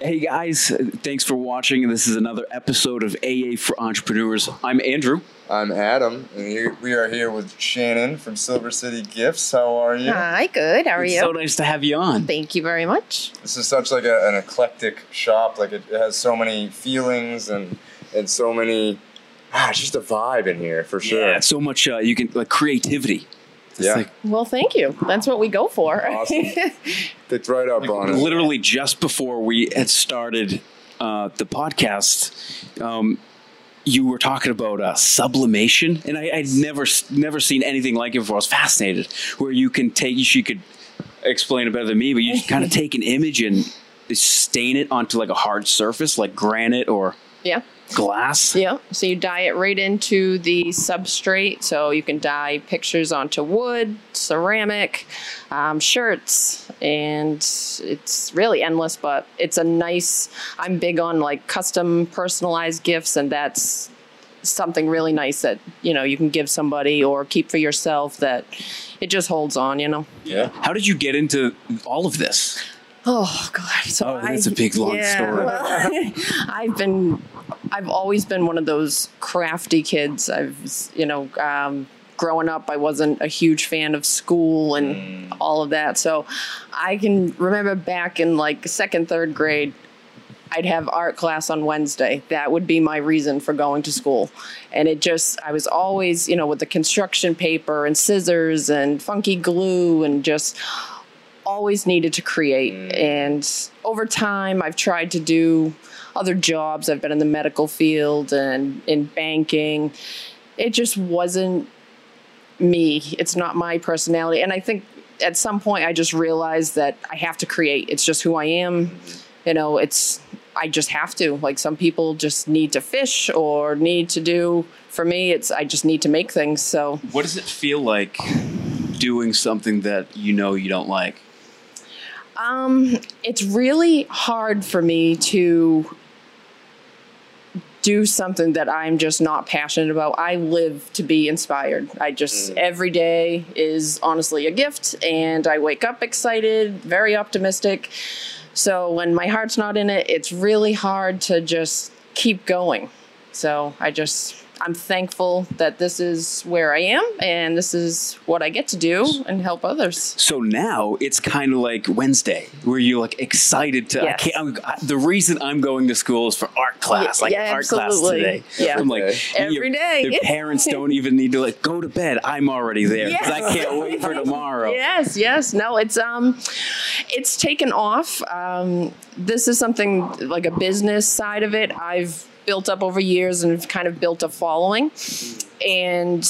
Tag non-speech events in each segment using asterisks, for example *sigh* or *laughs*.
Hey guys, thanks for watching. This is another episode of AA for Entrepreneurs. I'm Andrew. I'm Adam, and we are here with Shannon from Silver City Gifts. How are you? Hi, good. How are It's you? so nice to have you on. Thank you very much. This is such like a, an eclectic shop. Like it, it has so many feelings and and so many. Ah, it's just a vibe in here for sure. Yeah, so much uh, you can like creativity. It's Yeah. like Well, thank you. That's what we go for. Awesome. *laughs* Picked right up on it. literally just before we had started uh, the podcast, um, you were talking about uh, sublimation, and I, I'd never never seen anything like it before. I was fascinated. Where you can take, she could explain it better than me, but you just kind of *laughs* take an image and stain it onto like a hard surface, like granite or yeah. Glass. Yeah. So you dye it right into the substrate. So you can dye pictures onto wood, ceramic, um, shirts, and it's really endless. But it's a nice. I'm big on like custom, personalized gifts, and that's something really nice that you know you can give somebody or keep for yourself. That it just holds on. You know. Yeah. How did you get into all of this? Oh God! So Oh, that's I- a big, long story. well, *laughs* I've been, I've always been one of those crafty kids. I've, you know, um, growing up, I wasn't a huge fan of school and all of that. So I can remember back in like second, third grade. I'd have art class on Wednesday. That would be my reason for going to school. And it just, I was always, you know, with the construction paper and scissors and funky glue and just always needed to create. And over time, I've tried to do other jobs. I've been in the medical field and in banking. It just wasn't me. It's not my personality. And I think at some point, I just realized that I have to create. It's just who I am. You know, it's, I just have to. Like some people just need to fish or need to do. For me, it's, I just need to make things. So, What does it feel like doing something that you know you don't like? Um, it's really hard for me to do something that I'm just not passionate about. I live to be inspired. I just mm. every day is honestly a gift and I wake up excited, very optimistic. So when my heart's not in it, it's really hard to just keep going. So I just I'm thankful that this is where I am and this is what I get to do and help others. So now it's kind of like Wednesday, where you're like excited to. Yes. can't, I'm, I, the reason I'm going to school is for art class, like yeah, art class today. Yeah. I'm like Okay. and Every your- day. *laughs* Their parents don't even need to like go to bed. I'm already there 'cause I Yes. can't wait for tomorrow. Yes, yes. No, it's um it's taken off. Um this is something like a business side of it. I've built up over years and have kind of built a following. And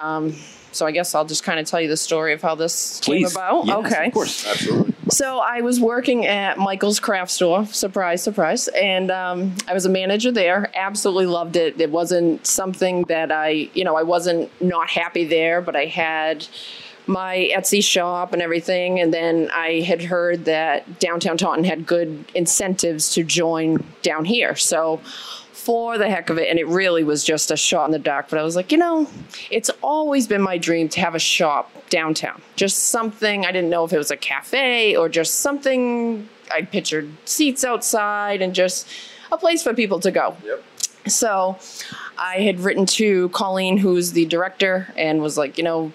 um so I guess I'll just kind of tell you the story of how this Please. came about. Yes, okay. Of course. Absolutely. So I was working at Michael's Craft Store. Surprise, surprise. And um, I was a manager there. Absolutely loved it. It wasn't something that I, you know, I wasn't not happy there, but I had my Etsy shop and everything. And then I had heard that downtown Taunton had good incentives to join down here. So for the heck of it, and it really was just a shot in the dark. But I was like, you know, it's always been my dream to have a shop downtown. Just something, I didn't know if it was a cafe or just something. I pictured seats outside and just a place for people to go. Yep. So I had written to Colleen, who's the director, and was like, you know,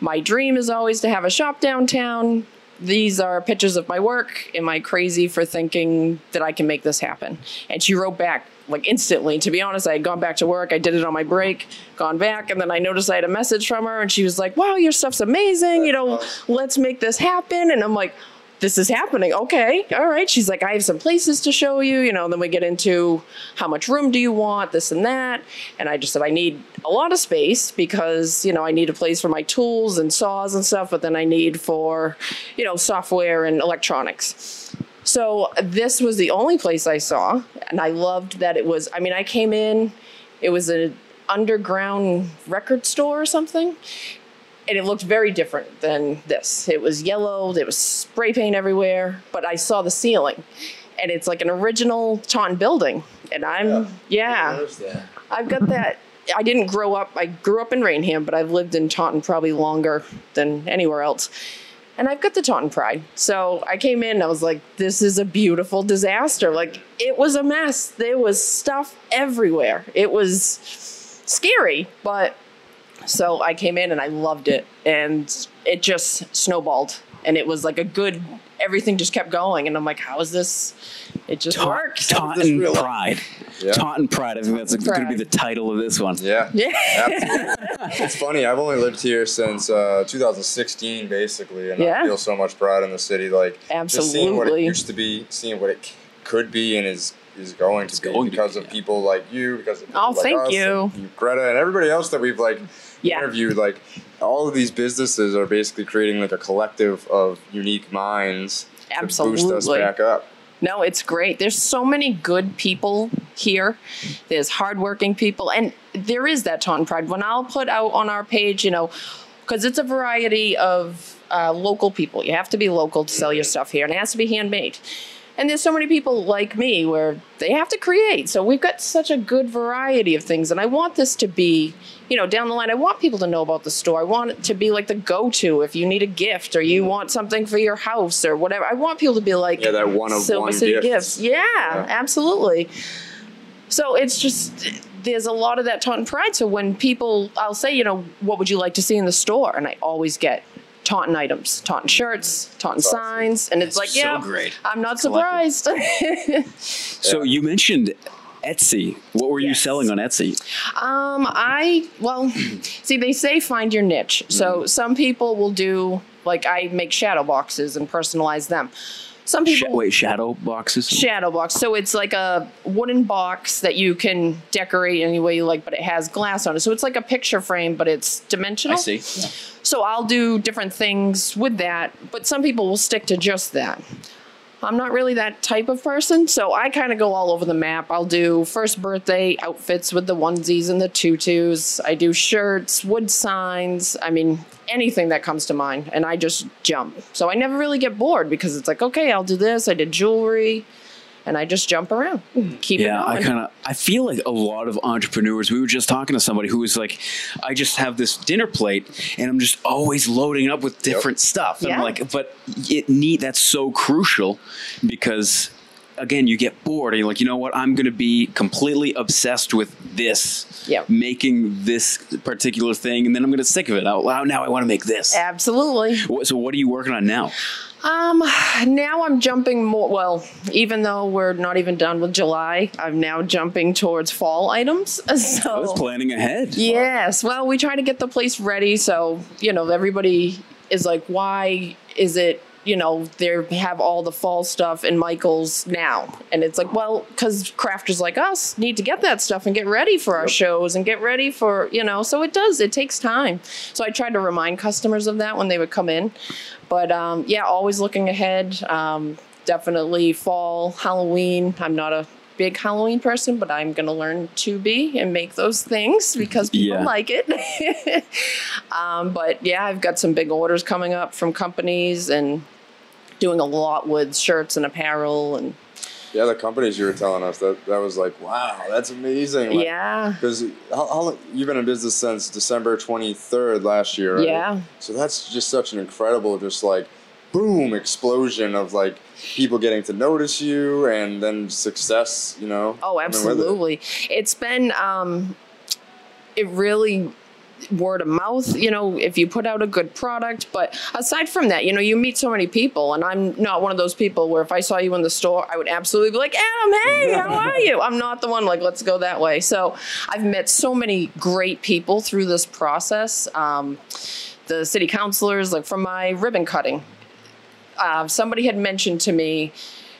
my dream is always to have a shop downtown. These are pictures of my work. Am I crazy for thinking that I can make this happen? And she wrote back like instantly. To be honest, I had gone back to work. I did it on my break, gone back, and then I noticed I had a message from her, and she was like, "Wow, your stuff's amazing. You know, let's make this happen." And I'm like, this is happening. Okay, all right. She's like, I have some places to show you. You know, then we get into how much room do you want, this and that. And I just said, I need a lot of space because, you know, I need a place for my tools and saws and stuff, but then I need for, you know, software and electronics. So this was the only place I saw. And I loved that it was, I mean, I came in, it was an underground record store or something and it looked very different than this. It was yellow, there was spray paint everywhere, but I saw the ceiling, and it's like an original Taunton building. And I'm, yeah, There's that. I've got that. I didn't grow up, I grew up in Raynham, but I've lived in Taunton probably longer than anywhere else. and I've got the Taunton Pride. So I came in and I was like, this is a beautiful disaster. Like it was a mess. There was stuff everywhere. It was scary, but so I came in and I loved it and it just snowballed and it was like a good everything just kept going and I'm like, how is this it just Ta- works. Taunton real- Pride. Yeah. Taunton Pride. I think that's going to be the title of this one. Yeah. Yeah. Absolutely. it's funny. I've only lived here since uh, 2016, basically, and Yeah. I feel so much pride in the city. Like just seeing what it used to be, seeing what it c- could be, and is is going to be going to because be, of yeah. people like you, because of people Oh, like thank us, you. and Greta, and everybody else that we've like Yeah. interviewed. Like all of these businesses are basically creating like a collective of unique minds to boost us back up. No, it's great. There's so many good people here. There's hardworking people, and there is that Taunton Pride. When I'll put out on our page, you know, because it's a variety of uh, local people. You have to be local to sell your stuff here, and it has to be handmade. And there's so many people like me where they have to create. So we've got such a good variety of things, and I want this to be, you know, down the line. I want people to know about the store. I want it to be like the go-to if you need a gift or you want something for your house or whatever. I want people to be like, Yeah, that one of Silver one City gift. gifts. Yeah, absolutely. So it's just there's a lot of that Taunton pride. So when people, I'll say, you know, what would you like to see in the store, and I always get Taunton items, Taunton shirts, Taunton awesome. signs, and it's That's like, so yeah, great. I'm not Collective. surprised. *laughs* So you mentioned Etsy. What were you selling on Etsy? Um, I well, *clears throat* see, they say find your niche. So some people will do like I make shadow boxes and personalize them. Some Sh- people wait, shadow boxes? shadow box. So it's like a wooden box that you can decorate any way you like, but it has glass on it. So it's like a picture frame, but it's dimensional. I see. So I'll do different things with that, but some people will stick to just that. I'm not really that type of person, so I kind of go all over the map. I'll do first birthday outfits with the onesies and the tutus. I do shirts, wood signs. I mean, anything that comes to mind, and I just jump. So I never really get bored because it's like, okay, I'll do this. I did jewelry, and I just jump around, keep Yeah, it I kind of I feel like a lot of entrepreneurs. We were just talking to somebody who was like, "I just have this dinner plate, and I'm just always loading up with different stuff." And I'm like, "But it need that's so crucial because." Again, you get bored, and you're like, you know what? I'm going to be completely obsessed with this, Yeah. making this particular thing, and then I'm going to sick of it. Out loud, now I want to make this. Absolutely. So, what are you working on now? Um, now I'm jumping more. Well, even though we're not even done with July, I'm now jumping towards fall items. *laughs* I was So planning ahead. yes, well, we try to get the place ready. So you know, everybody is like, why is it? You know, they have all the fall stuff in Michael's now, and it's like, well, because crafters like us need to get that stuff and get ready for our shows and get ready for you know. So it does. It takes time. So I tried to remind customers of that when they would come in. But um, yeah, always looking ahead. Um, definitely fall, Halloween. I'm not a big Halloween person, but I'm going to learn to be and make those things because people Yeah. like it. *laughs* um, but yeah, I've got some big orders coming up from companies and doing a lot with shirts and apparel and Yeah, the companies you were telling us that that was like, wow, that's amazing. Like, yeah. Because how, how you've been in business since December 23rd last year, right? Yeah. So that's just such an incredible, just like, boom, explosion of like people getting to notice you and then success, you know? Oh, with it. absolutely. It's been um it really word of mouth, you know, if you put out a good product, but aside from that, you know, you meet so many people and I'm not one of those people where if I saw you in the store, I would absolutely be like, "Adam, hey, how are you?" I'm not the one like, "Let's go that way." So, I've met so many great people through this process. Um the city councilors like from my ribbon cutting uh, somebody had mentioned to me,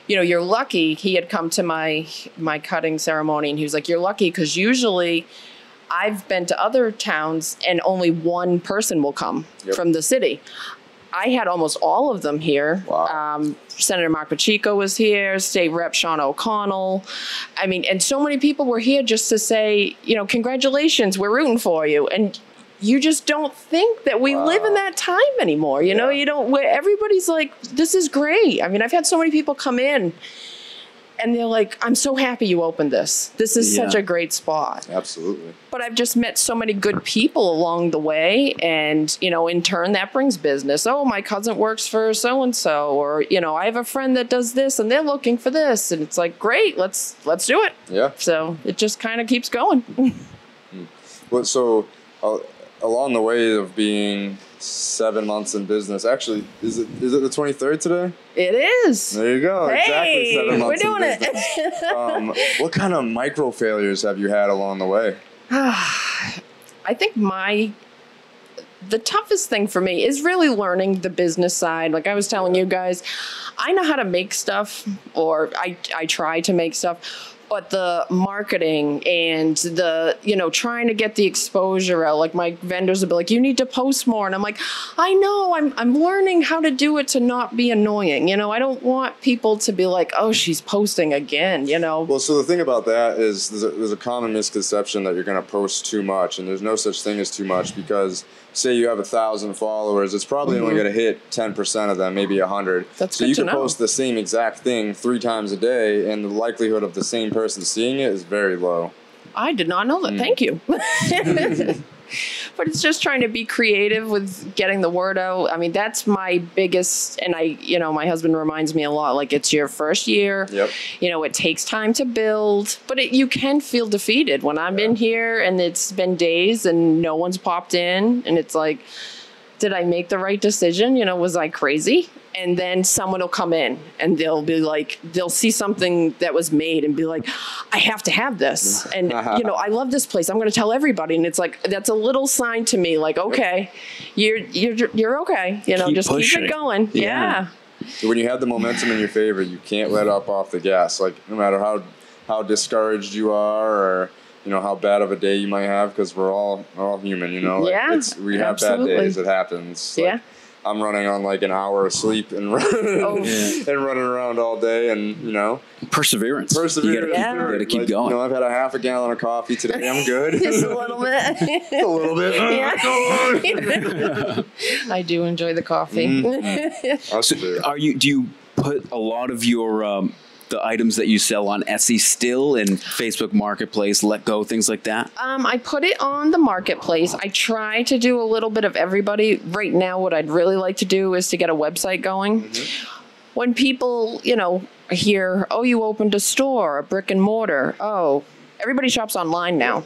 you know, you're lucky. He had come to my my cutting ceremony, and he was like, "You're lucky because usually." I've been to other towns and only one person will come Yep. from the city. I had almost all of them here. Wow. Um, Senator Marc Pacheco was here, State Rep Sean O'Connell. I mean, and so many people were here just to say, you know, congratulations, we're rooting for you. And you just don't think that we live in that time anymore. You know, you don't, everybody's like, this is great. I mean, I've had so many people come in and they're like, I'm so happy you opened this. This is such a great spot. Absolutely. But I've just met so many good people along the way. And, you know, in turn, that brings business. Oh, my cousin works for so and so. Or, you know, I have a friend that does this and they're looking for this. And it's like, great, let's let's do it. Yeah. So it just kind of keeps going. *laughs* Well, so uh, along the way of being seven months in business, actually, is it is it the twenty third today? it is. There you go. exactly Hey, seven we're doing in business. um, what kind of micro failures have you had along the way? *sighs* I think my the toughest thing for me is really learning the business side. Like I was telling you guys, I know how to make stuff or I I try to make stuff, but the marketing and the, you know, trying to get the exposure out. Like my vendors will be like, "You need to post more." And I'm like, "I know. I'm I'm learning how to do it to not be annoying." You know, I don't want people to be like, "Oh, she's posting again," you know. Well, so the thing about that is there's a, there's a common misconception that you're going to post too much, and there's no such thing as too much because say you have a thousand followers, it's probably only going to hit ten percent of them, maybe a hundred. Mm-hmm. That's so you can know. post the same exact thing three times a day, and the likelihood of the same person seeing it is very low. I did not know that. Mm. Thank you. *laughs* *laughs* but it's just trying to be creative with getting the word out. I mean, that's my biggest, and I, you know, my husband reminds me a lot like it's your first year. Yep. You know, it takes time to build, but it, you can feel defeated when I'm in here and it's been days and no one's popped in, and it's like, did I make the right decision? You know, was I crazy? And then someone will come in and they'll be like, they'll see something that was made and be like, I have to have this. *laughs* And, you know, I love this place. I'm going to tell everybody. And it's like, that's a little sign to me, like, okay, you're, you're, you're okay. You know, Keep just pushing. keep it going. Yeah. Yeah. When you have the momentum in your favor, you can't let up off the gas. Like no matter how how discouraged you are, or you know how bad of a day you might have, because we're all we're all human. You know, Like, Yeah, it's, we have absolutely. bad days. It happens. Like, Yeah. I'm running on like an hour of sleep and running, *laughs* Oh. and running around all day, and you know, Perseverance. Perseverance. You gotta, Yeah. you gotta keep Like, going. You know, I've had a half a gallon of coffee today. I'm *laughs* good. Just a little bit. *laughs* a little bit. Yeah. I do enjoy the coffee. Mm-hmm. Us too. Are you? Do you put a lot of your um, the items that you sell on Etsy still in Facebook Marketplace, Letgo, things like that? Um, I put it on the marketplace. I try to do a little bit of everybody. Right now, what I'd really like to do is to get a website going. When people, you know, hear, oh, you opened a store, a brick and mortar. Oh, everybody shops online now.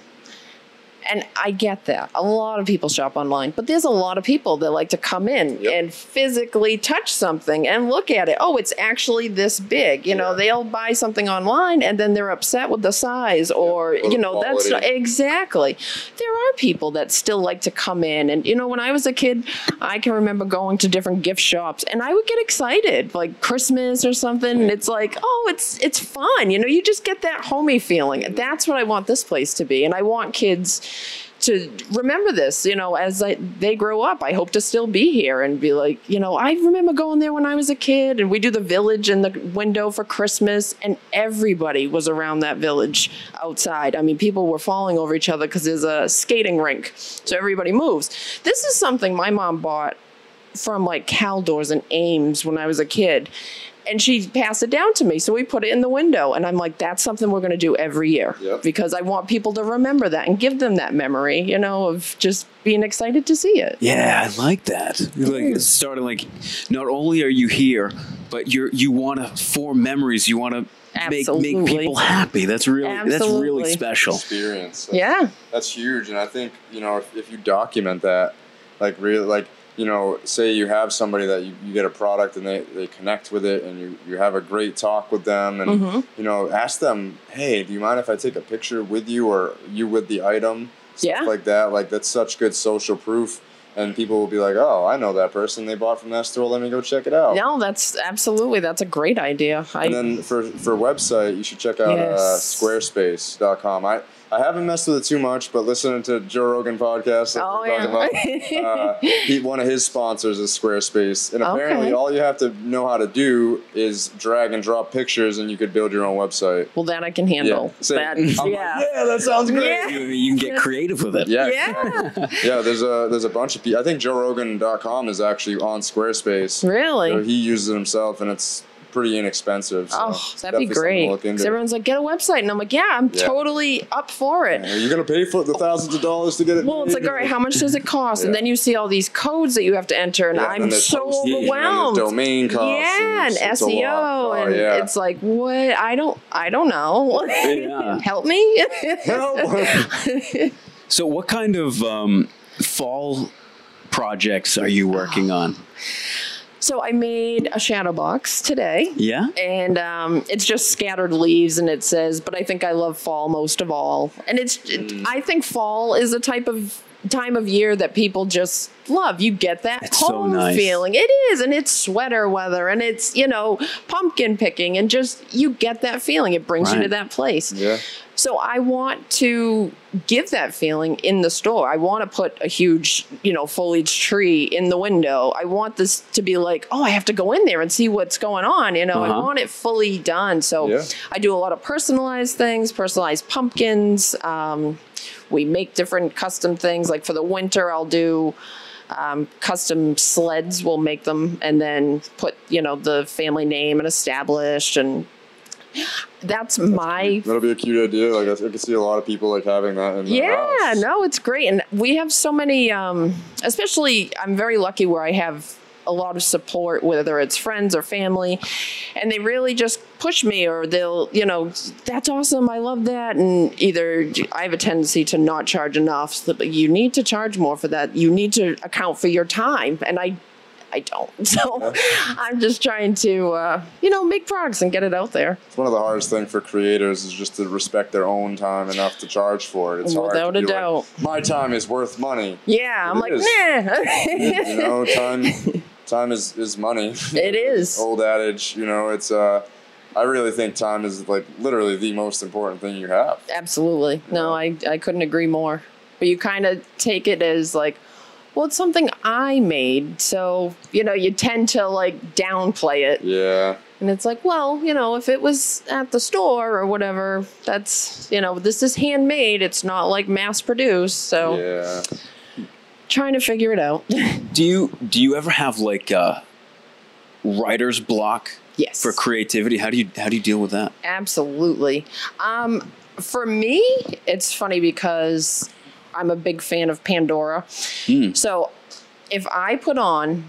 And I get that. A lot of people shop online, but there's a lot of people that like to come in Yep. and physically touch something and look at it. Oh, it's actually this big. You know, Yeah. they'll buy something online and then they're upset with the size or, or you know, that's quality. exactly. There are people that still like to come in. And, you know, when I was a kid, I can remember going to different gift shops and I would get excited, like Christmas or something. And it's like, oh, it's, it's fun. You know, you just get that homey feeling. That's what I want this place to be. And I want kids to remember this, you know, as I, they grow up. I hope to still be here and be like, you know, I remember going there when I was a kid and we do the village in the window for Christmas and everybody was around that village outside. I mean, people were falling over each other because there's a skating rink. So everybody moves. This is something my mom bought from like Caldors and Ames when I was a kid. And she passed it down to me. So we put it in the window. And I'm like, that's something we're going to do every year. Yep. Because I want people to remember that and give them that memory, you know, of just being excited to see it. Yeah, I like that. You're Like starting like, not only are you here, but you're you want to form memories. You want to make make people happy. That's really that's really special. experience. That's- Yeah. that's huge and i think you know if, if you document that like really like you know say you have somebody that you, you get a product and they, they connect with it and you, you have a great talk with them and Mm-hmm. you know ask them hey do you mind if i take a picture with you or you with the item stuff Yeah. like that like that's such good social proof and people will be like oh i know that person they bought from that store let me go check it out No, that's absolutely, that's a great idea. I, and then for for website, you should check out uh, Yes. squarespace.com. I I haven't messed with it too much, but listening to Joe Rogan podcast, like Oh, yeah. about, uh, he, one of his sponsors is Squarespace, and apparently Okay. all you have to know how to do is drag and drop pictures, and you could build your own website. well, that I can handle. Same. That, I'm like, yeah. yeah, that sounds great. Yeah. You, you can get creative with it. Yeah, Yeah. *laughs* yeah. There's a there's a bunch of people. I think JoeRogan.com is actually on Squarespace. Really? So he uses it himself, and it's pretty inexpensive. So Oh, that'd be definitely something to great. Because everyone's like, get a website. And I'm like, yeah, I'm Yeah. totally up for it. Are you gonna pay for the thousands of dollars to get it? Well, it's like, all right, how much does it cost? And then you see all these codes that you have to enter, and Yeah, I'm there's so hosting, and then overwhelmed. domain costs, yeah, and and, it's- it's a SEO. Oh, and yeah. it's like, what? I don't, I don't know. *laughs* Help me. Help. *laughs* So, what kind of um, fall projects are you working on? *sighs* *sighs* *sighs* so I made a shadow box today. Yeah. and um, it's just scattered leaves and it says but i think i love fall most of all and it's it, Mm. i think fall is a type of time of year that people just love you get that It's so home nice. feeling it is and it's sweater weather and it's you know pumpkin picking and just you get that feeling it brings you to that place yeah. so I want to give that feeling in the store. I want to put a huge, you know, foliage tree in the window. I want this to be like, oh, I have to go in there and see what's going on. You know, I Uh-huh. want it fully done. So Yeah. I do a lot of personalized things, personalized pumpkins. Um, we make different custom things. Like for the winter, I'll do um, custom sleds. We'll make them and then put, you know, the family name and established and. That's my That'll be a cute idea. Like I, I can see a lot of people like having that in yeah, house. no, it's great. And we have so many, um, especially, I'm very lucky where I have a lot of support, whether it's friends or family, and they really just push me or they'll, you know, that's awesome. I love that. And either I have a tendency to not charge enough. So you need to charge more for that. You need to account for your time. And I, I don't. *laughs* So I'm just trying to, uh, you know, make products and get it out there. It's one of the hardest things for creators is just to respect their own time enough to charge for it. It's Without to a be like, doubt. My time is worth money. Yeah, I'm It like, is. nah. you know, time *laughs* time is, is money. It is. *laughs* Old adage, you know, it's uh I really think time is like literally the most important thing you have. Absolutely. No, I, I couldn't agree more. But you kind of take it as like, well, it's something I made. So, you know, you tend to like downplay it. Yeah. And it's like, well, you know, if it was at the store or whatever, that's, you know, this is handmade. It's not like mass produced. So Yeah. Trying to figure it out. *laughs* Do you do you ever have like a writer's block yes. for creativity? How do you how do you deal with that? Absolutely. Um, for me, it's funny because I'm a big fan of Pandora. So if I put on,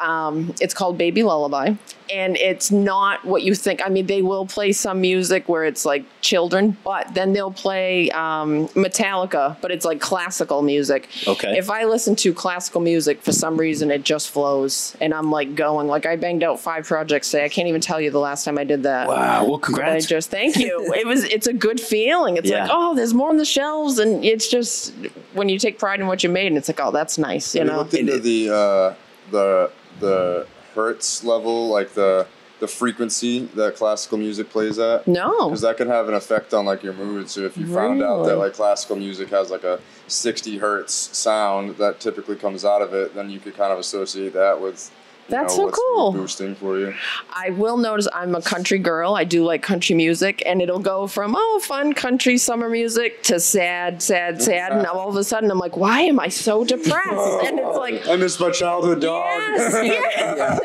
um, it's called Baby Lullaby, and it's not what you think. I mean, they will play some music where it's like children, but then they'll play um, Metallica, but it's like classical music. Okay. If I listen to classical music, for some reason it just flows, and I'm like going. Like I banged out five projects today. I can't even tell you the last time I did that. Wow. Well, But I just thank you. *laughs* it was it's a good feeling. It's Yeah. like, oh, there's more on the shelves and it's just when you take pride in what you made and it's like, oh, that's nice, you Have you know. looked into the uh the the hertz level, like the the frequency that classical music plays at? No. because that can have an effect on like your mood. So if you found out that like classical music has like a 60 hertz sound that typically comes out of it, then you could kind of associate that with. You That's know, so what's cool. Boosting for you. I will notice I'm a country girl. I do like country music and it'll go from oh fun country summer music to sad, sad, sad. And all of a sudden I'm like, why am I so depressed? And it's like *laughs* I miss my childhood dog. Yes, *laughs* yeah.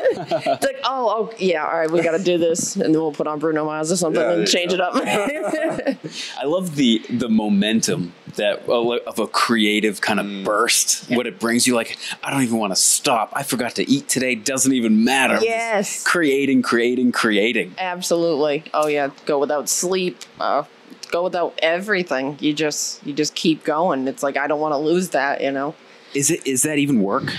it's like, oh, oh, yeah, all right, we got to do this, and then we'll put on Bruno Mars or something Yeah, and yeah. change it up. *laughs* I love the the momentum that of a creative kind of Mm. burst. What it brings you, like I don't even want to stop. I forgot to eat today. Doesn't even matter. Yes. creating, creating, creating. Absolutely. Oh yeah, go without sleep. Uh, go without everything. You just you just keep going. It's like I don't want to lose that. You know. Is it is that even work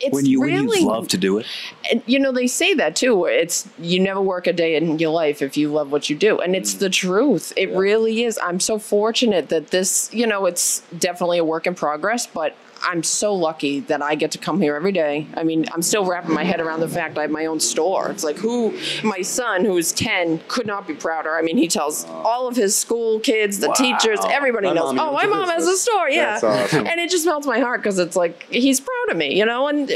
It's when you really, when you love to do it? and you know they say that too. It's you never work a day in your life if you love what you do, and it's mm. the truth. It really is. I'm so fortunate that this, you know, it's definitely a work in progress, but. I'm so lucky that I get to come here every day. I mean, I'm still wrapping my head around the fact I have my own store. It's like who my son, who's 10, could not be prouder. I mean, he tells all of his school kids, the teachers, everybody My knows. Oh, my mom has a store. Yeah. Awesome. And it just melts my heart because it's like he's proud of me, you know, and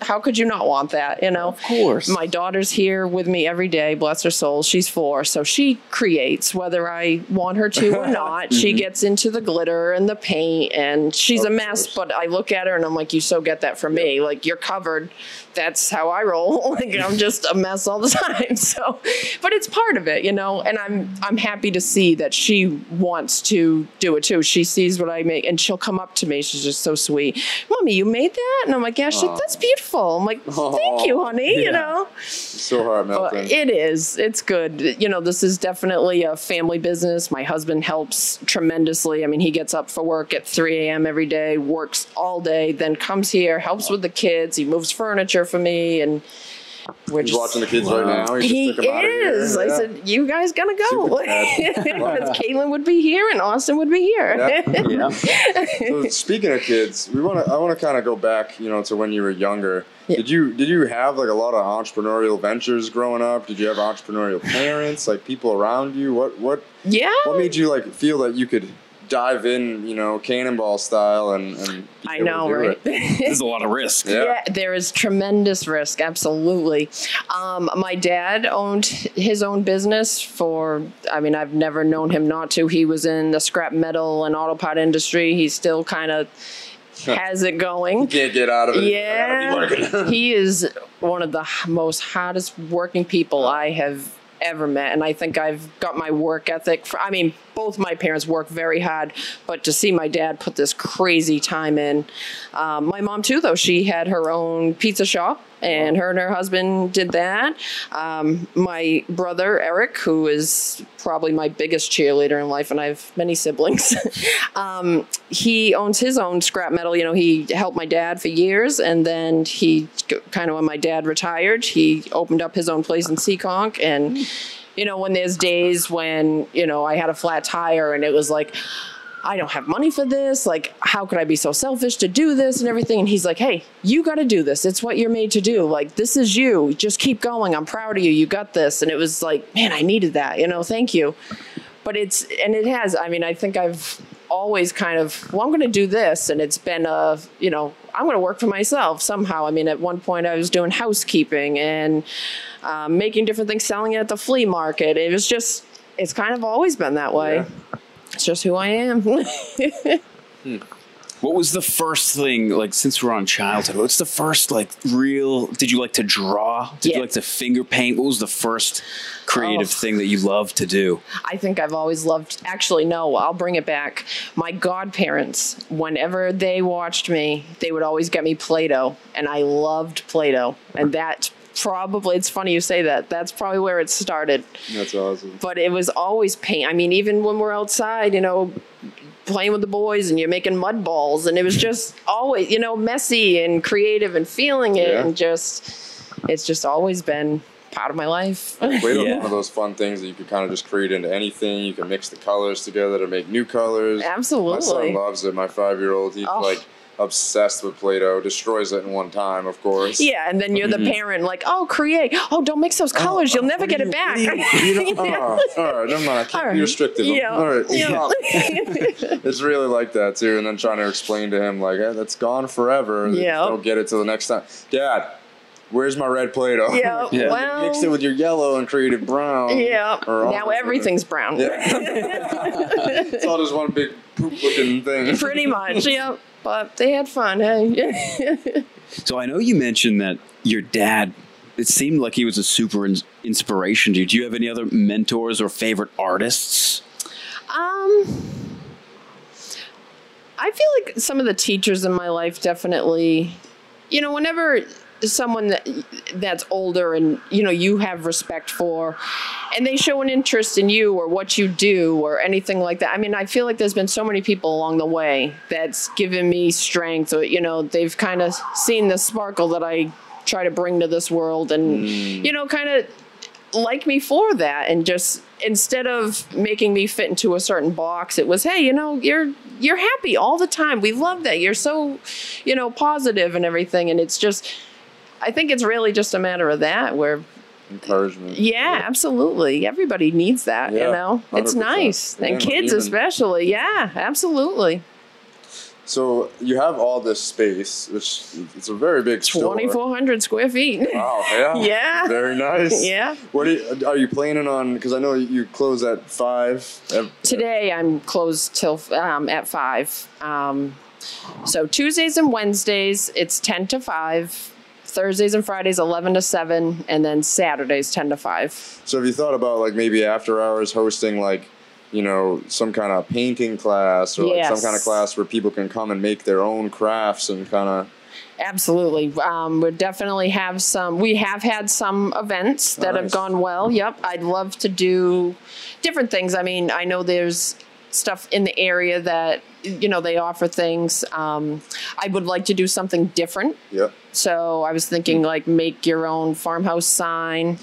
how could you not want that, you know? Of course. My daughter's here with me every day, bless her soul. She's four, so she creates whether I want her to or *laughs* not. She mm-hmm. gets into the glitter and the paint, and she's a mess, but I look at her and I'm like, you so get that from me. Like, you're covered. That's how I roll. *laughs* like, I'm just a mess all the *laughs* time. So, but it's part of it, you know, and I'm, I'm happy to see that she wants to do it too. She sees what I make and she'll come up to me. She's just so sweet. Mommy, you made that? And I'm like, yeah, she's like, that's beautiful. I'm like, thank you, honey, you Yeah. know? so heart Well, melting. it is. It's good. You know, this is definitely a family business. My husband helps tremendously. I mean, he gets up for work at 3 a.m. every day, works all day, then comes here, helps with the kids. He moves furniture for me, and we're He's just. watching the kids right now. He, just He took 'em out of here. is. I Yeah. said, "You guys gonna go?" Super. *laughs* Because *laughs* Caitlin would be here and Austin would be here. Yeah. *laughs* Yeah. So speaking of kids, we want to. I want to kind of go back, you know, to when you were younger. Yeah. Did you did you have like a lot of entrepreneurial ventures growing up? Did you have entrepreneurial parents, like people around you? What what yeah. what made you like feel that you could dive in, you know, cannonball style and and be I able to know, do right? it? There's a lot of risk. Yeah. Yeah, there is tremendous risk. Absolutely. Um, my dad owned his own business for, I mean, I've never known him not to. He was in the scrap metal and auto part industry. He still kind of has it going. Can't get out of it. Yeah, gotta be working. he is one of the most hardest working people I have ever met, and I think I've got my work ethic. For, I mean, both my parents work very hard, but to see my dad put this crazy time in, um, my mom too, though she had her own pizza shop. And her and her husband did that. Um, my brother Eric, who is probably my biggest cheerleader in life, and I have many siblings. *laughs* um, he owns his own scrap metal. You know, he helped my dad for years, and then he kind of when my dad retired, he opened up his own place in Seekonk. And you know, when there's days when you know I had a flat tire, and it was like. I don't have money for this. Like, how could I be so selfish to do this and everything? And he's like, hey, you got to do this. It's what you're made to do. Like, this is you. Just keep going. I'm proud of you. You got this. And it was like, man, I needed that. You know, thank you but it's and it has i mean i think i've always kind of well i'm going to do this and it's been a you know i'm going to work for myself somehow i mean at one point i was doing housekeeping and um, making different things selling it at the flea market it was just it's kind of always been that way Yeah. It's just who i am *laughs* hmm. What was the first thing, like, since we're on childhood, what's the first, like, real, did you like to draw? Did Yeah. you like to finger paint? What was the first creative Oh. thing that you loved to do? I think I've always loved. Actually, no, I'll bring it back. My godparents, whenever they watched me, they would always get me Play-Doh, and I loved Play-Doh, and that probably. It's funny you say that. That's probably where it started. That's awesome. But it was always paint. I mean, even when we're outside, you know, playing with the boys, and you're making mud balls, and it was just *laughs* always, you know, messy and creative, and feeling it, Yeah. and just. It's just always been part of my life. Play-Doh Yeah. one of those fun things that you can kind of just create into anything. You can mix the colors together to make new colors. Absolutely. My son loves it. My five-year-old, he's Oh. like obsessed with Play-Doh. Destroys it in one time, of course. Yeah, and then you're the mm-hmm. parent, like, oh, create. Oh, don't mix those colors. You'll oh, never get do it back. what do you- you know- oh, *laughs* all right, never mind. I can't All right. be restrictive. Yeah. All right. Yeah. *laughs* it's really like that too. And then trying to explain to him like, hey, that's gone forever. Yeah. Don't get it till the next time. Dad, where's my red Play-Doh? Yeah, *laughs* Yeah. well, Mix it with your yellow and create it brown. yeah. Or Now everything's brown. it's all just one big poop-looking thing. Pretty much, yeah. But they had fun, hey. *laughs* So I know you mentioned that your dad, it seemed like he was a super ins- inspiration to you. Do you have any other mentors or favorite artists? Um, I feel like some of the teachers in my life definitely, you know, whenever someone that that's older and you know you have respect for and they show an interest in you or what you do or anything like that. I mean i feel like there's been so many people along the way that's given me strength or you know they've kind of seen the sparkle that i try to bring to this world and mm. you know kind of like me for that and just instead of making me fit into a certain box it was hey you know you're you're happy all the time. We love that. You're so you know positive and everything. And it's just i think it's really just a matter of that where Encouragement. yeah, absolutely everybody needs that you know it's 100%. nice and Yeah, kids even- especially yeah absolutely So you have all this space, which it's a very big store. 2,400 square feet. Wow. Yeah. *laughs* Yeah. Very nice. Yeah. What are you, are you planning on? Because I know you close at five. Today I'm closed till um, at five. Um, so Tuesdays and Wednesdays it's ten to five. Thursdays and Fridays eleven to seven, and then Saturdays ten to five. So have you thought about like maybe after hours hosting like, you know, some kind of painting class or like some kind of class where people can come and make their own crafts and kind of. Absolutely. Um, we definitely have some. We have had some events that have Nice. gone well. Yep. I'd love to do different things. I mean, I know there's stuff in the area that you know they offer things. Um, I would like to do something different. yeah So I was thinking like make your own farmhouse sign.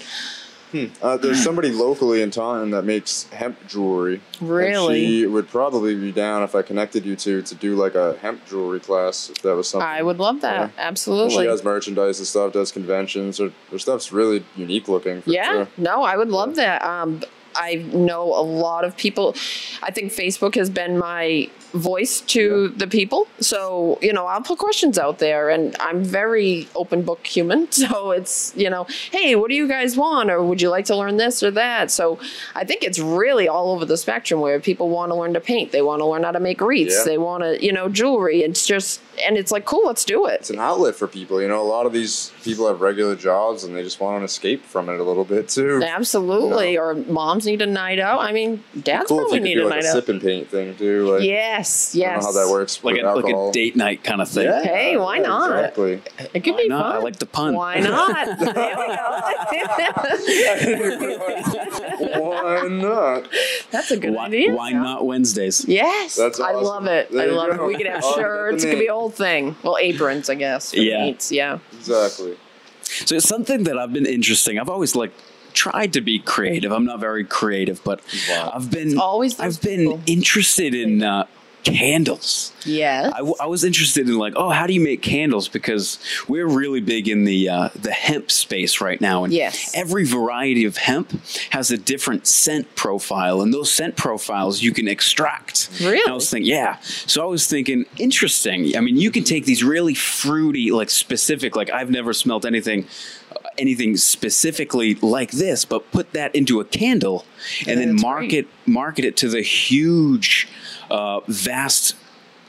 Uh, there's somebody locally in Taunton that makes hemp jewelry. Really? she would probably be down if I connected you two to do like a hemp jewelry class if that was something. I would love that. Yeah. She has merchandise and stuff, does conventions. Her, her stuff's really unique looking. For Yeah, sure. no, I would love that. Um, I know a lot of people. I think Facebook has been my voice to the people. So, you know, I'll put questions out there and I'm very open book human. *laughs* So it's, you know, hey, what do you guys want? Or would you like to learn this or that? So I think it's really all over the spectrum where people want to learn to paint. They want to learn how to make wreaths. Yeah. They want to, you know, jewelry. It's just, and it's like, cool, let's do it. It's an outlet for people. You know, a lot of these people have regular jobs and they just want to escape from it a little bit too. Absolutely. No. Or moms need a night out. I mean, dads Cool probably need a like night a out. sip and paint thing too. Like, Yes, I yes. don't know how that works. like with a, like a date night kind of thing. Yeah, Hey, why yeah, not? Exactly. It could Why be not? fun. I like the pun. Why not? *laughs* there we go. why not? That's a good Why, idea. why yeah. not Wednesdays? Yes, That's awesome. I love it. There I love go. it. We could have I'll get the shirts. It could be a whole thing. Well, aprons, I guess. For Yeah. paints, yeah. Exactly. So it's something that I've been interesting. I've always like tried to be creative. I'm not very creative, but Wow. I've been always I've been people. interested in uh, candles. Yeah. I, w- I was interested in like, oh, how do you make candles? Because we're really big in the uh, the hemp space right now, and Yes. every variety of hemp has a different scent profile, and those scent profiles you can extract. Really? And I was thinking, yeah. So I was thinking, interesting. I mean, you can take these really fruity, like specific, like I've never smelt anything. uh, Anything specifically like this, but put that into a candle, and then That's market market it to the huge, uh, vast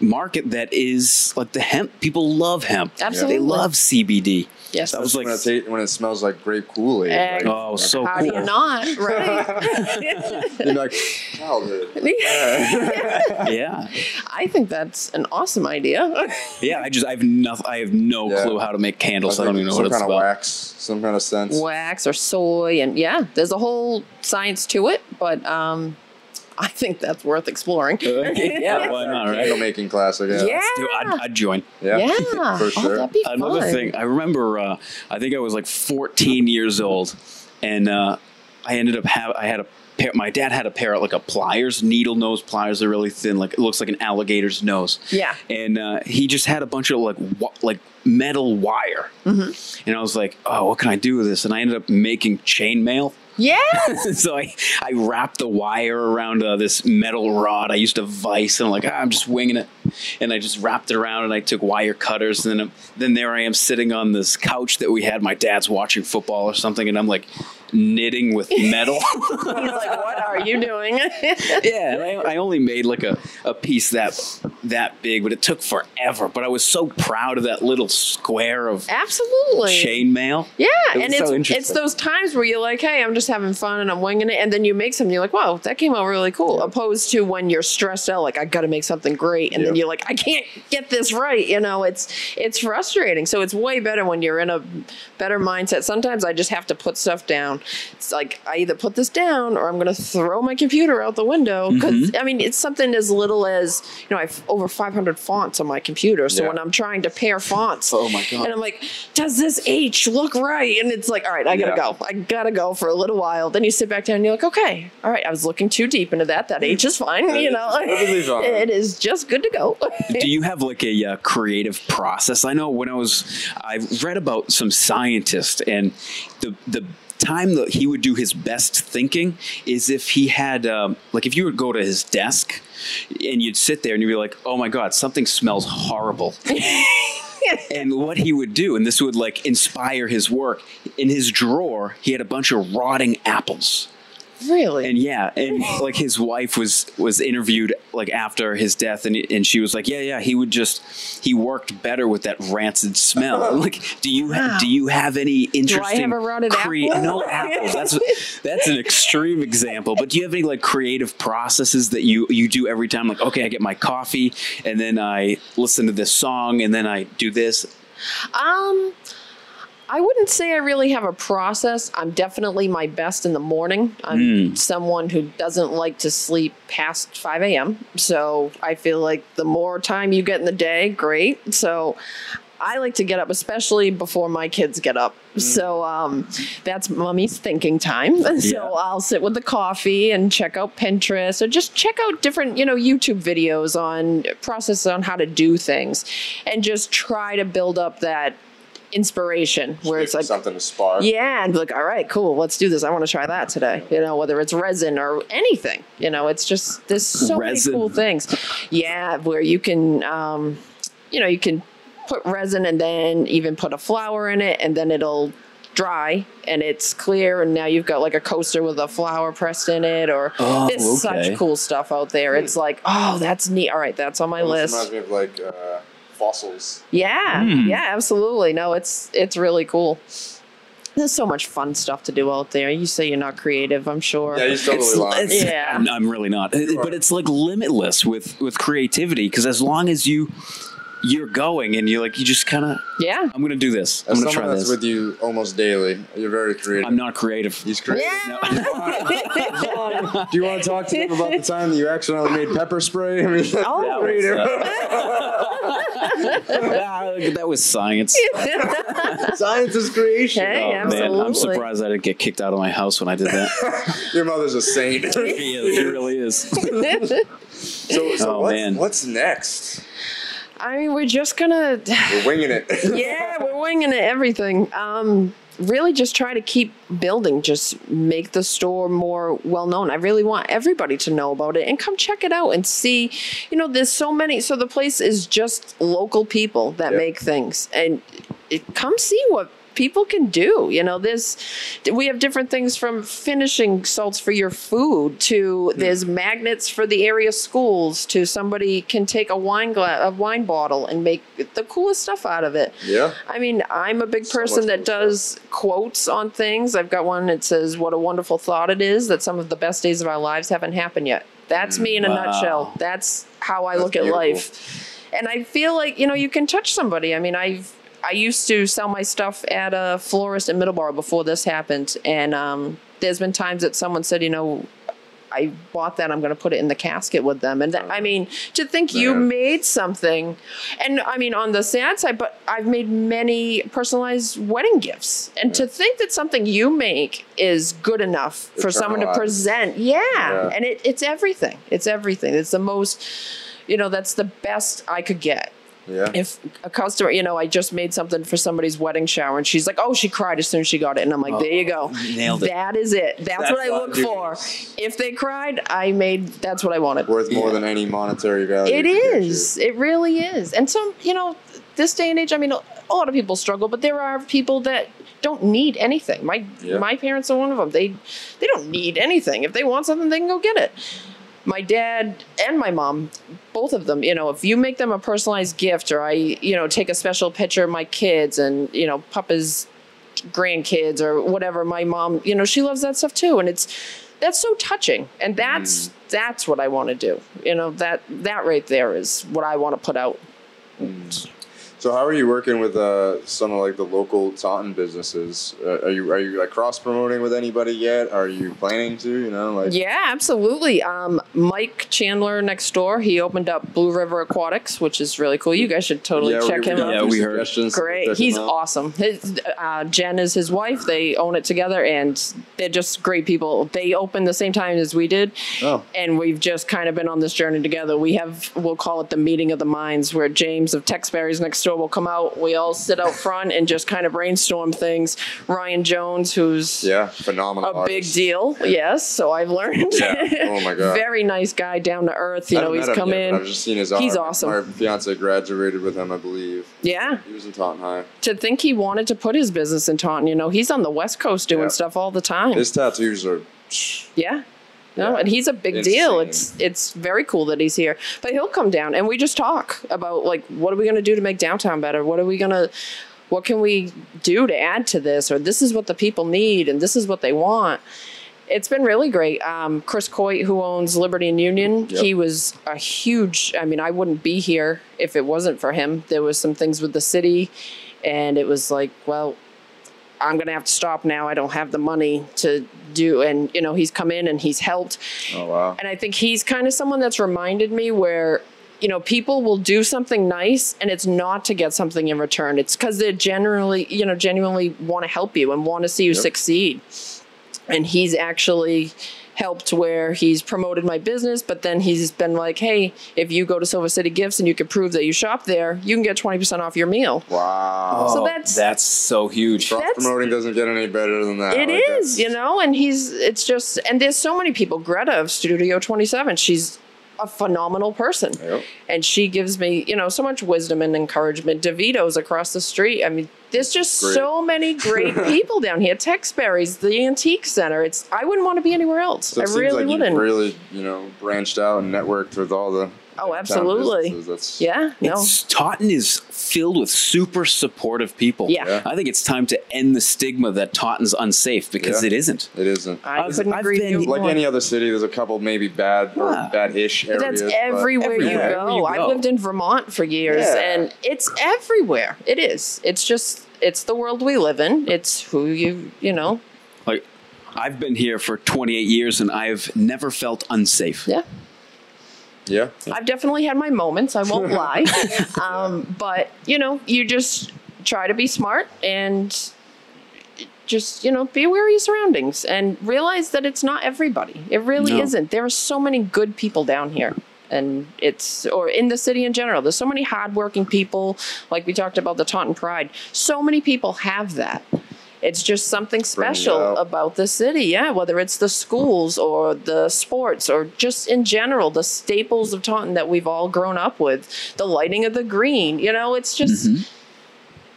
market that is like the hemp. People love hemp. Absolutely. They love CBD. Yes. I was like, when, it ta- when it smells like grape Kool Aid. Egg. Like, oh, so How cool. do you not? *laughs* Right. you're like, childhood. *laughs* Yeah, I think that's an awesome idea. yeah. I just I have no I have no Yeah. clue how to make candles. I, don't even know what it's about. Some kind of wax, some kind of sense. Wax or soy, and yeah, there's a whole science to it. But um, I think that's worth exploring. *laughs* yeah, why not? Candle Right? making class, I guess. Yeah. Dude, I'd, I'd join. Yeah. Yeah. *laughs* For Oh, sure. that'd be Another fun. thing, I remember. Uh, I think I was like 14 years old, and uh, I ended up have I had a pair. My dad had a pair of like a pliers, needle nose pliers. They're really thin, like it looks like an alligator's nose. Yeah. And uh, he just had a bunch of like wa- like metal wire, Mm-hmm. and I was like, oh, what can I do with this? And I ended up making chainmail. Yeah. *laughs* so I, I wrapped the wire around uh, this metal rod. I used a vise, and I'm like, ah, I'm just winging it. And I just wrapped it around, and I took wire cutters, and then then there I am sitting on this couch that we had. My dad's watching football or something, and I'm like knitting with metal. *laughs* He's like, what are you doing? *laughs* yeah, I, I only made like a, a piece that that big, but it took forever. But I was so proud of that little square of Absolutely. chainmail. Yeah, It and it's interesting. it's those times where you're like, hey, I'm just having fun and I'm winging it, and then you make something, you're like, wow, that came out really cool. Opposed to when you're stressed out, like I got to make something great, and then you're like, I can't get this right. You know, it's it's frustrating. So it's way better when you're in a better mindset. Sometimes I just have to put stuff down. It's like I either put this down or I'm going to throw my computer out the window because Mm-hmm. I mean it's something as little as you know I have over 500 fonts on my computer. So Yeah. when I'm trying to pair fonts, Oh my God. and I'm like, does this H look right? And it's like, all right, I gotta Yeah. go. I gotta go for a little while. Then you sit back down and you're like, okay, all right, I was looking too deep into that. That H is fine. You know, *laughs* it is just good to go. Do you have like a uh, creative process? I know when I was, I read about some scientists and the the time that he would do his best thinking is if he had, um, like, if you would go to his desk and you'd sit there and you'd be like, oh my God, something smells horrible. *laughs* and what he would do, and this would like inspire his work, in his drawer, he had a bunch of rotting apples. Really? And yeah, and like his wife was was interviewed like after his death, and and she was like, yeah, yeah, he would just he worked better with that rancid smell. like, do you Wow. do you have any interesting? Do I have a crea- apple? No apples. That's that's an extreme example. But do you have any like creative processes that you you do every time? Like, okay, I get my coffee, and then I listen to this song, and then I do this. Um, I wouldn't say I really have a process. I'm definitely my best in the morning. I'm someone who doesn't like to sleep past 5 a.m. So I feel like the more time you get in the day, great. So I like to get up, especially before my kids get up. So um, that's mommy's thinking time. *laughs* Yeah. So I'll sit with the coffee and check out Pinterest or just check out different, you know, YouTube videos on processes on how to do things and just try to build up that inspiration where it's like something to spark. yeah, and be like, all right, cool, let's do this. I want to try that today. You know, whether it's resin or anything. You know, it's just there's so Resin. many cool things. Yeah, where you can, um, you know, you can put resin and then even put a flower in it, and then it'll dry and it's clear and now you've got like a coaster with a flower pressed in it or Oh, there's okay. such cool stuff out there it's like oh that's neat all right that's on my Almost list reminds me of like uh, fossils. yeah, Hmm. yeah, absolutely. No, it's it's really cool. There's so much fun stuff to do out there. You say you're not creative, I'm sure. Yeah, he's totally It's- lying. it's- Yeah. I'm, I'm really not. But it's like limitless with with creativity because as long as you you're going and you're like you just kind of yeah. I'm gonna do this. I'm As gonna try that's this. with you almost daily, you're very creative. I'm not creative. He's creative. Yeah. *laughs* Do you want to talk to them about the time that you accidentally made pepper spray? I mean, that's Oh. creative. Ah, *laughs* that was science. *laughs* Science is creation. Hey, Oh, man, I'm surprised I didn't get kicked out of my house when I did that. *laughs* Your mother's a saint. yeah, she really is. so, so Oh, what's, man. what's next? I mean, we're just gonna We're winging it. yeah, we're winging it. Everything. Um, really, just try to keep building. Just make the store more well known. I really want everybody to know about it and come check it out and see. You know, there's so many. So the place is just local people that Yeah. make things, and it, come see what people can do. You know, this we have different things from finishing salts for your food to there's magnets for the area schools to somebody can take a wine glass, a wine bottle and make the coolest stuff out of it. Yeah. I mean, I'm a big So person that does quotes on things. I've got one that says, What a wonderful thought it is that some of the best days of our lives haven't happened yet. That's me in a mm, Wow. nutshell. That's how I That's look at beautiful. life. And I feel like, you know, you can touch somebody. I mean, I've I used to sell my stuff at a florist in Middleborough before this happened. And um, there's been times that someone said, you know, I bought that. I'm going to put it in the casket with them. And I mean, to think you made something, and I mean, on the sad side, but I've made many personalized wedding gifts. And to think that something you make is good enough for someone to present, yeah. Yeah. And it, it's everything. It's everything. It's the most, you know, that's the best I could get Yeah. if a customer, you know, I just made something for somebody's wedding shower and she's like, oh, she cried as soon as she got it. And I'm like, there you go. nailed it. That is it. That's, That's what I look for. If they cried, I made, that's what I wanted. Worth more Yeah. than any monetary value. It could get you. is. It really is. And some, you know, this day and age, I mean, a lot of people struggle, but there are people that don't need anything. My Yeah. my parents are one of them. They they don't need anything. If they want something, they can go get it. My dad and my mom, both of them, you know, if you make them a personalized gift or I, you know, take a special picture of my kids and, you know, Papa's grandkids or whatever, my mom, you know, she loves that stuff too. And it's that's so touching. And that's hmm. that's what I want to do. You know, that that right there is what I want to put out. Hmm. So how are you working with uh, some of like the local Taunton businesses? Uh, are you are you like cross promoting with anybody yet? Are you planning to? You know, like Yeah, absolutely. Um, Mike Chandler next door, he opened up Blue River Aquatics, which is really cool. You guys should totally yeah, check we, him we out. Yeah, we heard. suggestions. Great. He's him out. awesome. His, uh, Jen is his wife. They own it together, and they're just great people. They opened the same time as we did, Oh. and we've just kind of been on this journey together. We have, we'll call it the meeting of the minds, where James of Tex Barry's next door will come out. We all sit out front and just kind of brainstorm things. Ryan Jones, who's Yeah, phenomenal. a big deal. Yes, so I've learned. Yeah. Oh my God. *laughs* Very nice guy, down to earth. You know, he's come yet, in. I've just seen his He's art. awesome. My fiance graduated with him, I believe. Yeah. He was in Taunton High. To think he wanted to put his business in Taunton, you know, he's on the West Coast doing Yeah. stuff all the time. His tattoos are. yeah. No, Yeah. and he's a big deal. It's it's very cool that he's here. But he'll come down and we just talk about like what are we gonna do to make downtown better? What are we gonna what can we do to add to this? Or this is what the people need and this is what they want. It's been really great. Um, Chris Coit, who owns Liberty and Union, Yep. he was a huge. I mean, I wouldn't be here if it wasn't for him. There was some things with the city, and it was like, well, I'm gonna have to stop now. I don't have the money to do. And you know, he's come in and he's helped. Oh wow. And I think he's kind of someone that's reminded me where, you know, people will do something nice and it's not to get something in return. It's because they generally, you know, genuinely want to help you and want to see you Yep. succeed. And he's actually helped where he's promoted my business, but then he's been like, hey, if you go to Silver City Gifts and you can prove that you shop there, you can get 20% off your meal. Wow. So that's- that's so huge. Cross that's- promoting doesn't get any better than that. It Like, is, you know, and he's it's just and there's so many people. Greta of Studio 27, she's a phenomenal person. Yep. And she gives me, you know, so much wisdom and encouragement. DeVito's across the street. I mean, there's just Great. so many great *laughs* people down here. Tex Barry's, the antique center. It's I wouldn't want to be anywhere else. So I really like wouldn't. really, you know, branched out and networked with all the. Oh, absolutely. businesses. That's yeah, no. Taunton is filled with super supportive people. Yeah. Yeah. I think it's time to end the stigma that Taunton's unsafe because Yeah. it isn't. It isn't. I I've- couldn't I've agree been- like more. any other city, there's a couple maybe bad or Yeah. bad-ish But areas. that's but- everywhere, you, Everywhere go. I've lived in Vermont for years, Yeah. and it's everywhere. It is. It's just it's the world we live in. It's who you you know. Like, I've been here for 28 years and I've never felt unsafe. Yeah, Yeah. I've definitely had my moments. I won't *laughs* lie, um, but you know, you just try to be smart and just you know be aware of your surroundings and realize that it's not everybody. It really No. isn't. There are so many good people down here. And it's, or in the city in general, there's so many hardworking people. Like we talked about the Taunton Pride. So many people have that. It's just something special about the city. Yeah, whether it's the schools or the sports or just in general, the staples of Taunton that we've all grown up with, the lighting of the green. You know, it's just. Mm-hmm.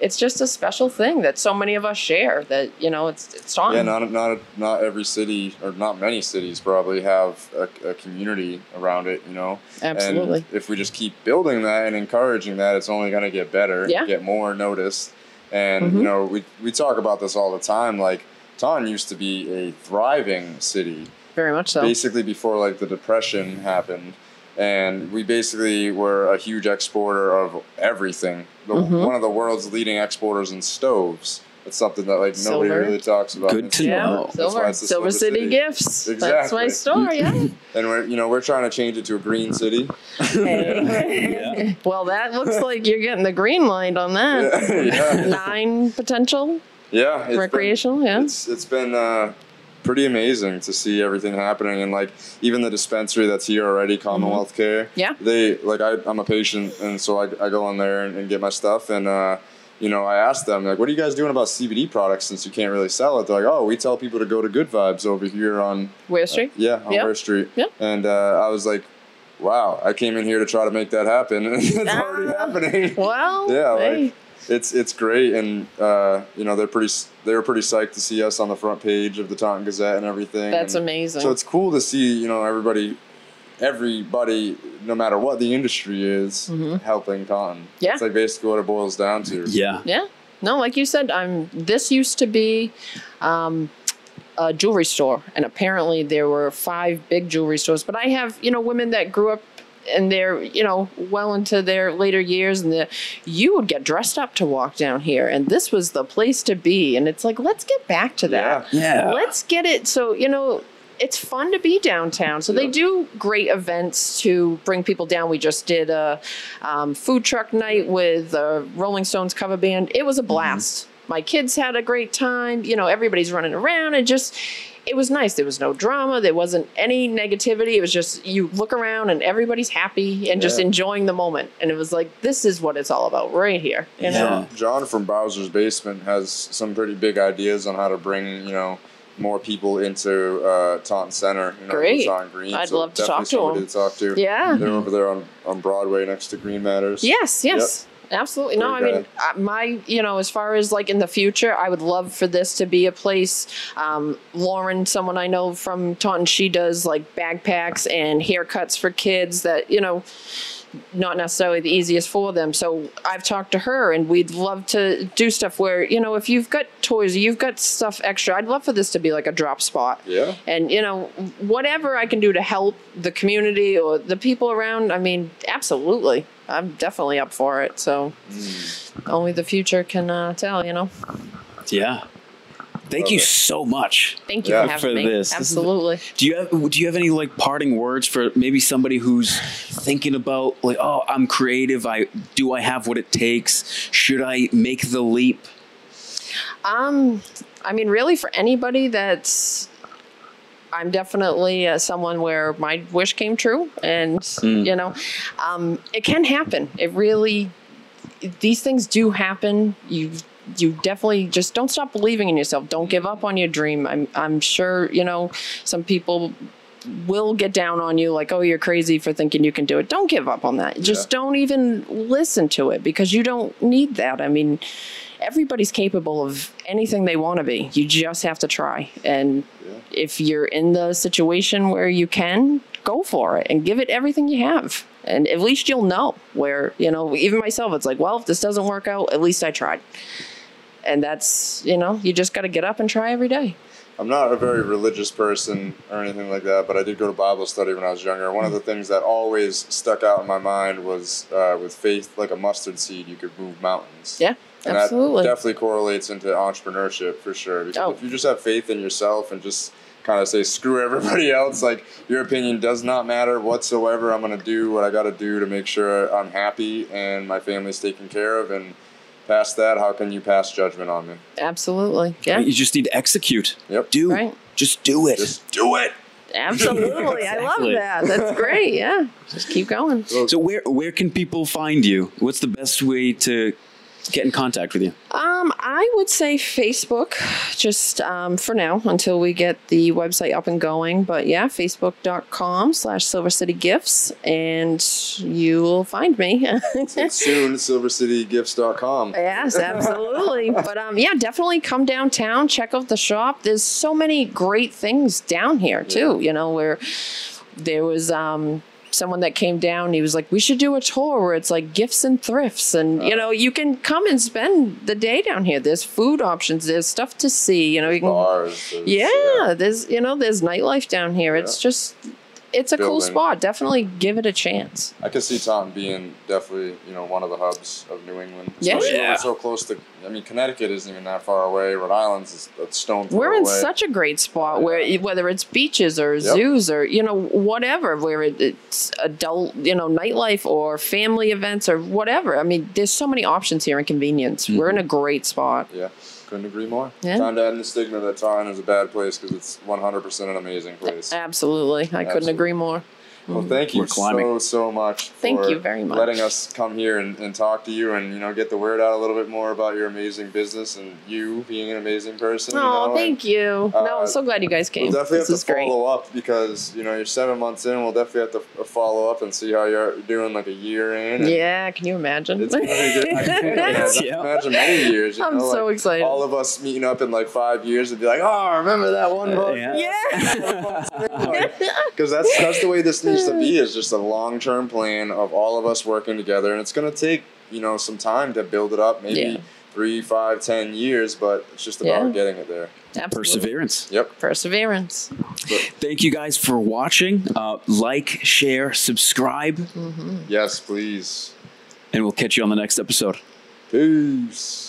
It's just a special thing that so many of us share. That you know, it's it's Taunton. Yeah, not not not every city or not many cities probably have a, a community around it. You know, Absolutely. And if we just keep building that and encouraging that, it's only going to get better. Yeah. get more noticed. And Mhm. you know, we we talk about this all the time. Like Taunton used to be a thriving city, Very much so. basically before like the depression happened. And we basically were a huge exporter of everything. The, Mhm. One of the world's leading exporters in stoves. It's something that like nobody Silver. really talks about. Good to yeah, know. Silver, Silver Silver City, City. Gifts. That's my Exactly. store. Yeah. *laughs* And we're you know we're trying to change it to a green city. *laughs* Hey. Well, that looks *laughs* like you're getting the green light on that. yeah, Nine potential yeah. it's recreational. Been, yeah. It's it's been uh, pretty amazing to see everything happening and like even the dispensary that's here already, Commonwealth Care. Mm-hmm. Yeah. They like I I'm a patient and so I, I go in there and, and get my stuff and. uh you know, I asked them like, "What are you guys doing about CBD products since you can't really sell it?" They're like, "Oh, we tell people to go to Good Vibes over here on Weir Street. Yeah, on Yep. Weir Street. Yep. And uh, I was like, wow, I came in here to try to make that happen, *laughs* and it's already Ah. happening. *laughs* Well, Yeah, hey. like it's it's great, and uh, you know they're pretty they were pretty psyched to see us on the front page of the Taunton Gazette and everything. that's and amazing. So it's cool to see you know everybody, everybody, no matter what the industry is, helping Taunton. Mm-hmm. Yeah. it's like basically what it boils down to. Yeah. Yeah. No, like you said, I'm. This used to be um, a jewelry store, and apparently there were five big jewelry stores. But I have, you know, women that grew up and they're, you know, well into their later years, and the, you would get dressed up to walk down here, and this was the place to be. And it's like, let's get back to that. Yeah. Yeah. Let's get it. So you know. It's fun to be downtown. So they do great events to bring people down. We just did a um, food truck night with the Rolling Stones cover band. It was a blast. My kids had a great time. You know, everybody's running around and just. It was nice. There was no drama. There wasn't any negativity. It was just you look around and everybody's happy and just enjoying the moment. And it was like, this is what it's all about right here. You know? Yeah. John from Bowser's Basement has some pretty big ideas on how to bring, you know, more people into uh, Taunton Center. You know, Great. Green. I'd so love to talk to him. To talk to. Yeah. They're over there on, on Broadway next to Green Matters. Yes, yes. Absolutely. No, I mean, uh, my, you know, as far as like in the future, I would love for this to be a place. Um, Lauren, someone I know from Taunton, she does like backpacks and haircuts for kids that, you know, not necessarily the easiest for them. So I've talked to her and we'd love to do stuff where, you know, if you've got toys, you've got stuff extra, I'd love for this to be like a drop spot. Yeah. And, you know, whatever I can do to help the community or the people around, I mean, absolutely. I'm definitely up for it. So only the future can uh, tell, you know. Yeah. Thank Love you it. so much. Thank you Yeah. for having For me. this. This is- Absolutely. Do you have do you have any like parting words for maybe somebody who's thinking about like oh I'm creative I do I have what it takes should I make the leap Um, I mean, really, for anybody that's, I'm definitely uh, someone where my wish came true, and you know, um, it can happen. It really, these things do happen. You you definitely just don't stop believing in yourself. Don't give up on your dream. I'm I'm sure you know some people will get down on you like oh you're crazy for thinking you can do it don't give up on that just Yeah. don't even listen to it because you don't need that i mean everybody's capable of anything they want to be you just have to try and Yeah. if you're in the situation where you can go for it and give it everything you have and at least you'll know where you know even myself it's like well if this doesn't work out at least i tried and that's you know you just got to get up and try every day I'm not a very religious person or anything like that, but I did go to Bible study when I was younger. One of the things that always stuck out in my mind was uh, with faith, like a mustard seed, you could move mountains. yeah And absolutely that definitely correlates into entrepreneurship for sure. Because Oh. if you just have faith in yourself and just kind of say screw everybody else, like your opinion does not matter whatsoever. I'm gonna do what I got to do to make sure I'm happy and my family's taken care of. And past that, how can you pass judgment on me? absolutely yeah you just need to execute Yep. do Right. just do it Just do it. Absolutely. I love that. That's great. Yeah. Just keep going. so where where can people find you what's the best way to get in contact with you Um, I would say Facebook, just um, for now until we get the website up and going. But yeah, facebook.com slash Silver City Gifts, and you will find me. *laughs* Soon, silvercitygifts.com. Yes, absolutely. *laughs* but um, yeah, definitely come downtown, check out the shop. There's so many great things down here too. You know, where there was um someone that came down. He was like, "We should do a tour where it's like gifts and thrifts, and you know, you can come and spend the day down here. There's food options. There's stuff to see. You know, you can. Bars. there's, Yeah, there's you know, there's nightlife down here. It's just. It's a cool spot. Definitely give it a chance. I could see Taunton being definitely, you know, one of the hubs of New England. Yeah. Especially when Yeah. we're so close to. I mean, Connecticut isn't even that far away. Rhode Island's is a stone throw We're in away. such a great spot where whether it's beaches or Yep. zoos or you know whatever, where it's adult you know nightlife or family events or whatever. I mean, there's so many options here and convenience. We're in mm-hmm. a great spot. Yeah, couldn't agree more. Yeah. Time to end the stigma that Taunton is a bad place because it's 100% an amazing place. Absolutely, I couldn't agree more. Well, mm. thank you so so much. Thank for you very much. Letting us come here and, and talk to you and you know get the word out a little bit more about your amazing business and you being an amazing person. you Oh, know, thank you. no, uh, I'm so uh, glad you guys came. We'll definitely this have is to great. follow up because you know you're seven months in. We'll definitely have to uh, follow up and see how you're doing like a year in. Yeah, can you imagine? It's gonna be good. I can imagine, Yeah. *laughs* imagine many years. You I'm know, so like, excited. All of us meeting up in like five years and be like, oh, remember that one uh, book? yeah. yeah. *laughs* Because that's that's the way this *laughs* needs to be. Is just a long term plan of all of us working together, and it's gonna take you know some time to build it up. Maybe Yeah. three, five, ten years, but it's just about Yeah. getting it there. Absolutely. perseverance Yep. Perseverance. thank you guys for watching uh, like share subscribe Yes, please. and we'll catch you on the next episode Peace.